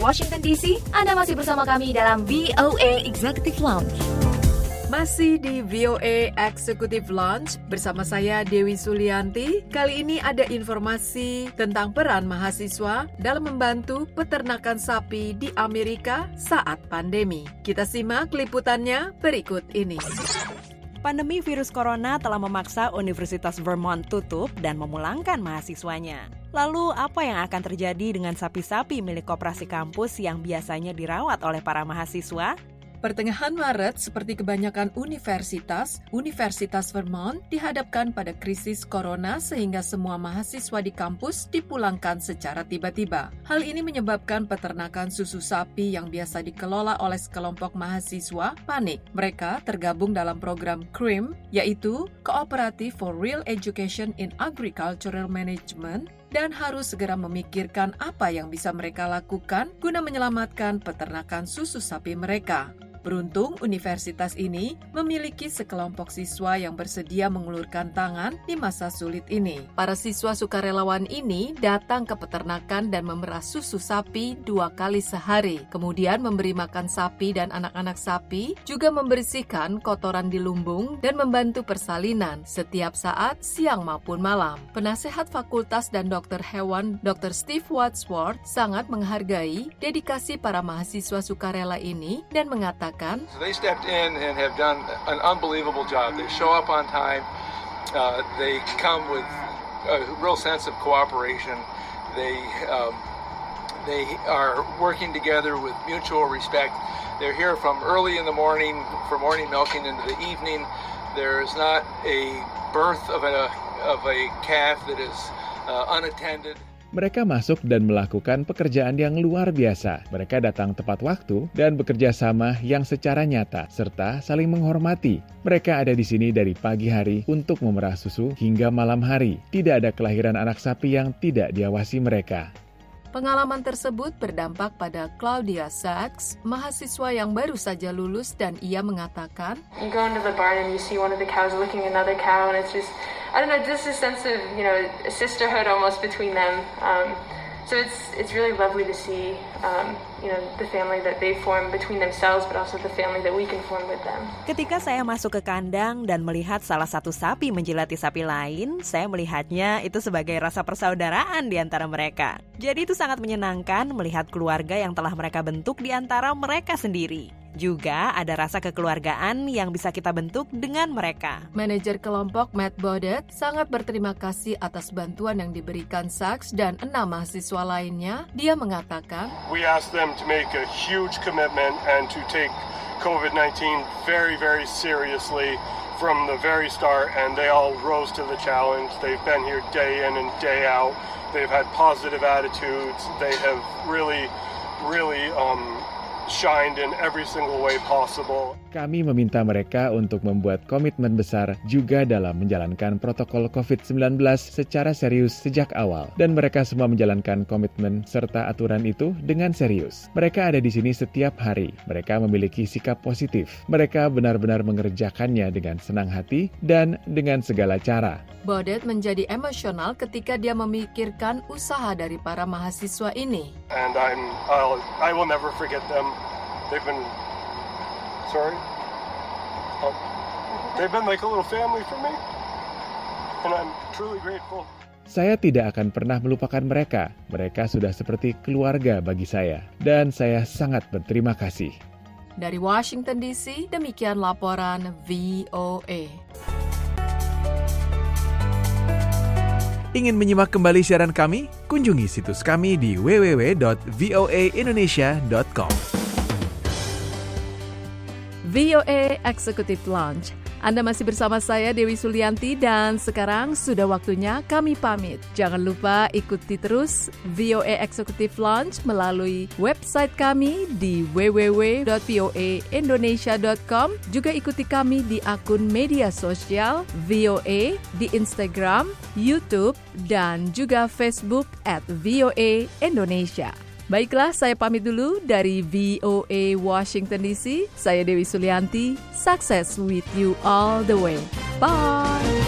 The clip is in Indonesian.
Washington DC, Anda masih bersama kami dalam VOA Executive Lounge. Masih di VOA Executive Lounge bersama saya Dewi Sulianti. Kali ini ada informasi tentang peran mahasiswa dalam membantu peternakan sapi di Amerika saat pandemi. Kita simak liputannya berikut ini. Pandemi virus corona telah memaksa Universitas Vermont tutup dan memulangkan mahasiswanya. Lalu, apa yang akan terjadi dengan sapi-sapi milik koperasi kampus yang biasanya dirawat oleh para mahasiswa? Pertengahan Maret, seperti kebanyakan universitas, Universitas Vermont dihadapkan pada krisis corona sehingga semua mahasiswa di kampus dipulangkan secara tiba-tiba. Hal ini menyebabkan peternakan susu sapi yang biasa dikelola oleh sekelompok mahasiswa panik. Mereka tergabung dalam program CRIM, yaitu Cooperative for Real Education in Agricultural Management dan harus segera memikirkan apa yang bisa mereka lakukan guna menyelamatkan peternakan susu sapi mereka. Beruntung, universitas ini memiliki sekelompok siswa yang bersedia mengulurkan tangan di masa sulit ini. Para siswa sukarelawan ini datang ke peternakan dan memerah susu sapi dua kali sehari, kemudian memberi makan sapi dan anak-anak sapi, juga membersihkan kotoran di lumbung dan membantu persalinan setiap saat, siang maupun malam. Penasehat fakultas dan dokter hewan Dr. Steve Wadsworth sangat menghargai dedikasi para mahasiswa sukarela ini dan mengatakan they stepped in and have done an unbelievable job. They show up on time. Uh, they come with a real sense of cooperation. They um, they are working together with mutual respect. They're here from early in the morning for morning milking into the evening. There is not a birth of a of a calf that is uh, unattended. Mereka masuk dan melakukan pekerjaan yang luar biasa. Mereka datang tepat waktu dan bekerja sama yang secara nyata, serta saling menghormati. Mereka ada di sini dari pagi hari untuk memerah susu hingga malam hari. Tidak ada kelahiran anak sapi yang tidak diawasi mereka. Pengalaman tersebut berdampak pada Claudia Sachs, mahasiswa yang baru saja lulus dan ia mengatakan, You go into the barn and you see one of the cows licking another cow and it's just, I don't know, just a sense of, you know, a sisterhood almost between them. Um, so it's it's really lovely to see um, you know the family that they form between themselves but also the family that we can form with them. Ketika saya masuk ke kandang dan melihat salah satu sapi menjilati sapi lain, saya melihatnya itu sebagai rasa persaudaraan di antara mereka. Jadi itu sangat menyenangkan melihat keluarga yang telah mereka bentuk di antara mereka sendiri. Juga ada rasa kekeluargaan yang bisa kita bentuk dengan mereka. Manajer kelompok Matt Bodet sangat berterima kasih atas bantuan yang diberikan Sachs dan enam mahasiswa lainnya. Dia mengatakan, We asked them to make a huge commitment and to take COVID-19 very, very seriously from the very start, and they all rose to the challenge. They've been here day in and day out. They've had positive attitudes. They have really, really um, shined in every single way possible. Kami meminta mereka untuk membuat komitmen besar juga dalam menjalankan protokol COVID-19 secara serius sejak awal. Dan mereka semua menjalankan komitmen serta aturan itu dengan serius. Mereka ada di sini setiap hari. Mereka memiliki sikap positif. Mereka benar-benar mengerjakannya dengan senang hati dan dengan segala cara. Bodet menjadi emosional ketika dia memikirkan usaha dari para mahasiswa ini. And I'm, I'll, I will never forget them. They've been, sorry? Oh, they've been like a little family for me. And I'm truly grateful. Saya tidak akan pernah melupakan mereka. Mereka sudah seperti keluarga bagi saya. Dan saya sangat berterima kasih. Dari Washington DC, demikian laporan VOA. Ingin menyimak kembali siaran kami? Kunjungi situs kami di www.voaindonesia.com. VOA Executive Lounge anda masih bersama saya Dewi Sulianti dan sekarang sudah waktunya kami pamit. Jangan lupa ikuti terus VOA Executive Launch melalui website kami di www.voaindonesia.com. Juga ikuti kami di akun media sosial VOA di Instagram, YouTube, dan juga Facebook at VOA Indonesia. Baiklah, saya pamit dulu dari VOA Washington DC. Saya Dewi Sulianti. Success with you all the way. Bye.